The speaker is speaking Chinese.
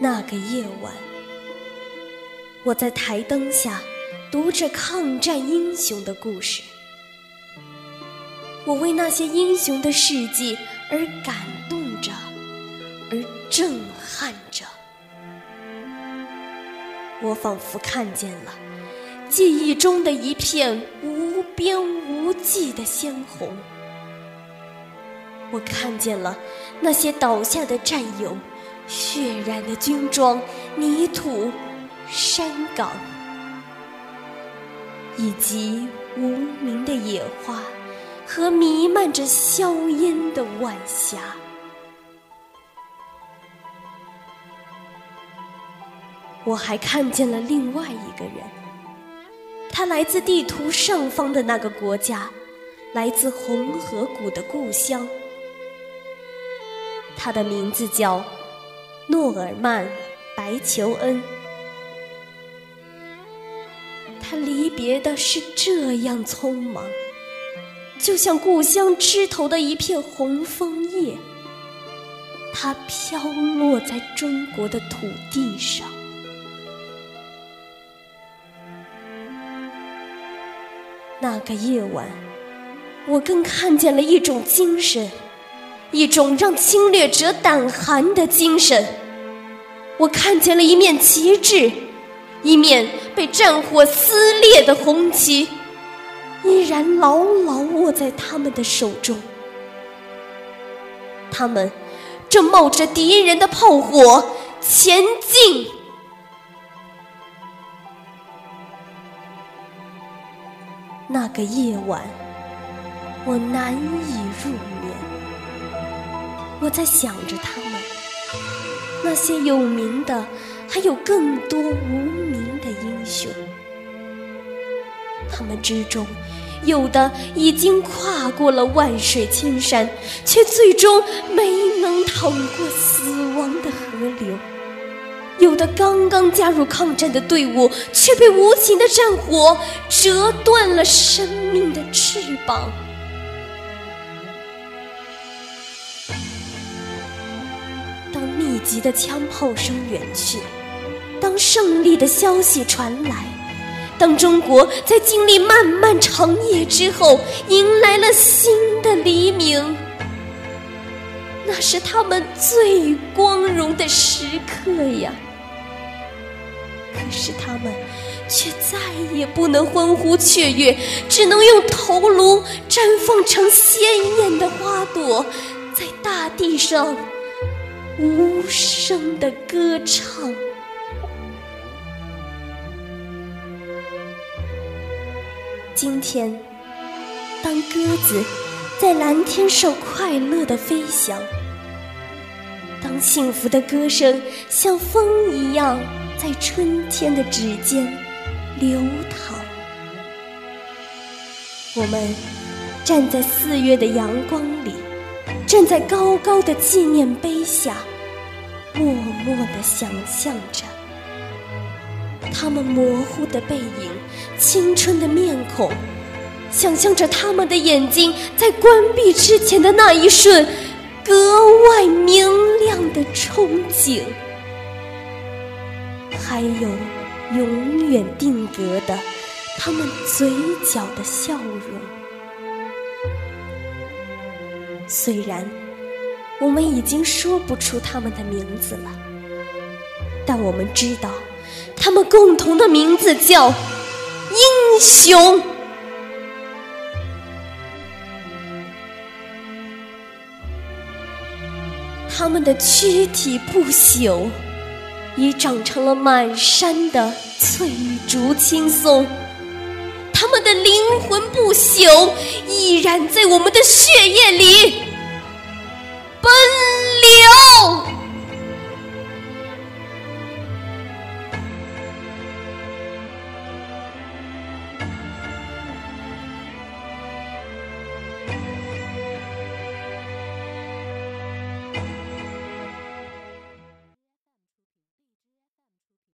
那个夜晚，我在台灯下读着抗战英雄的故事，我为那些英雄的事迹而感动着，而震撼着。我仿佛看见了记忆中的一片无边无际的鲜红，我看见了那些倒下的战友。血染的军装、泥土、山岗，以及无名的野花和弥漫着硝烟的晚霞。我还看见了另外一个人，他来自地图上方的那个国家，来自红河谷的故乡。他的名字叫。诺尔曼·白求恩，他离别的是这样匆忙，就像故乡枝头的一片红枫叶，它飘落在中国的土地上。那个夜晚，我更看见了一种精神。一种让侵略者胆寒的精神。我看见了一面旗帜，一面被战火撕裂的红旗，依然牢牢握在他们的手中。他们正冒着敌人的炮火前进。那个夜晚，我难以入眠。我在想着他们，那些有名的，还有更多无名的英雄。他们之中，有的已经跨过了万水千山，却最终没能趟过死亡的河流；有的刚刚加入抗战的队伍，却被无情的战火折断了生命的翅膀。急的枪炮声远去，当胜利的消息传来，当中国在经历漫漫长夜之后迎来了新的黎明，那是他们最光荣的时刻呀！可是他们却再也不能欢呼雀跃，只能用头颅绽放成鲜艳的花朵，在大地上。无声的歌唱。今天，当鸽子在蓝天上快乐的飞翔，当幸福的歌声像风一样在春天的指尖流淌，我们站在四月的阳光里。站在高高的纪念碑下，默默地想象着他们模糊的背影、青春的面孔，想象着他们的眼睛在关闭之前的那一瞬格外明亮的憧憬，还有永远定格的他们嘴角的笑容。虽然我们已经说不出他们的名字了，但我们知道，他们共同的名字叫英雄。他们的躯体不朽，已长成了满山的翠竹青松。的灵魂不朽，依然在我们的血液里。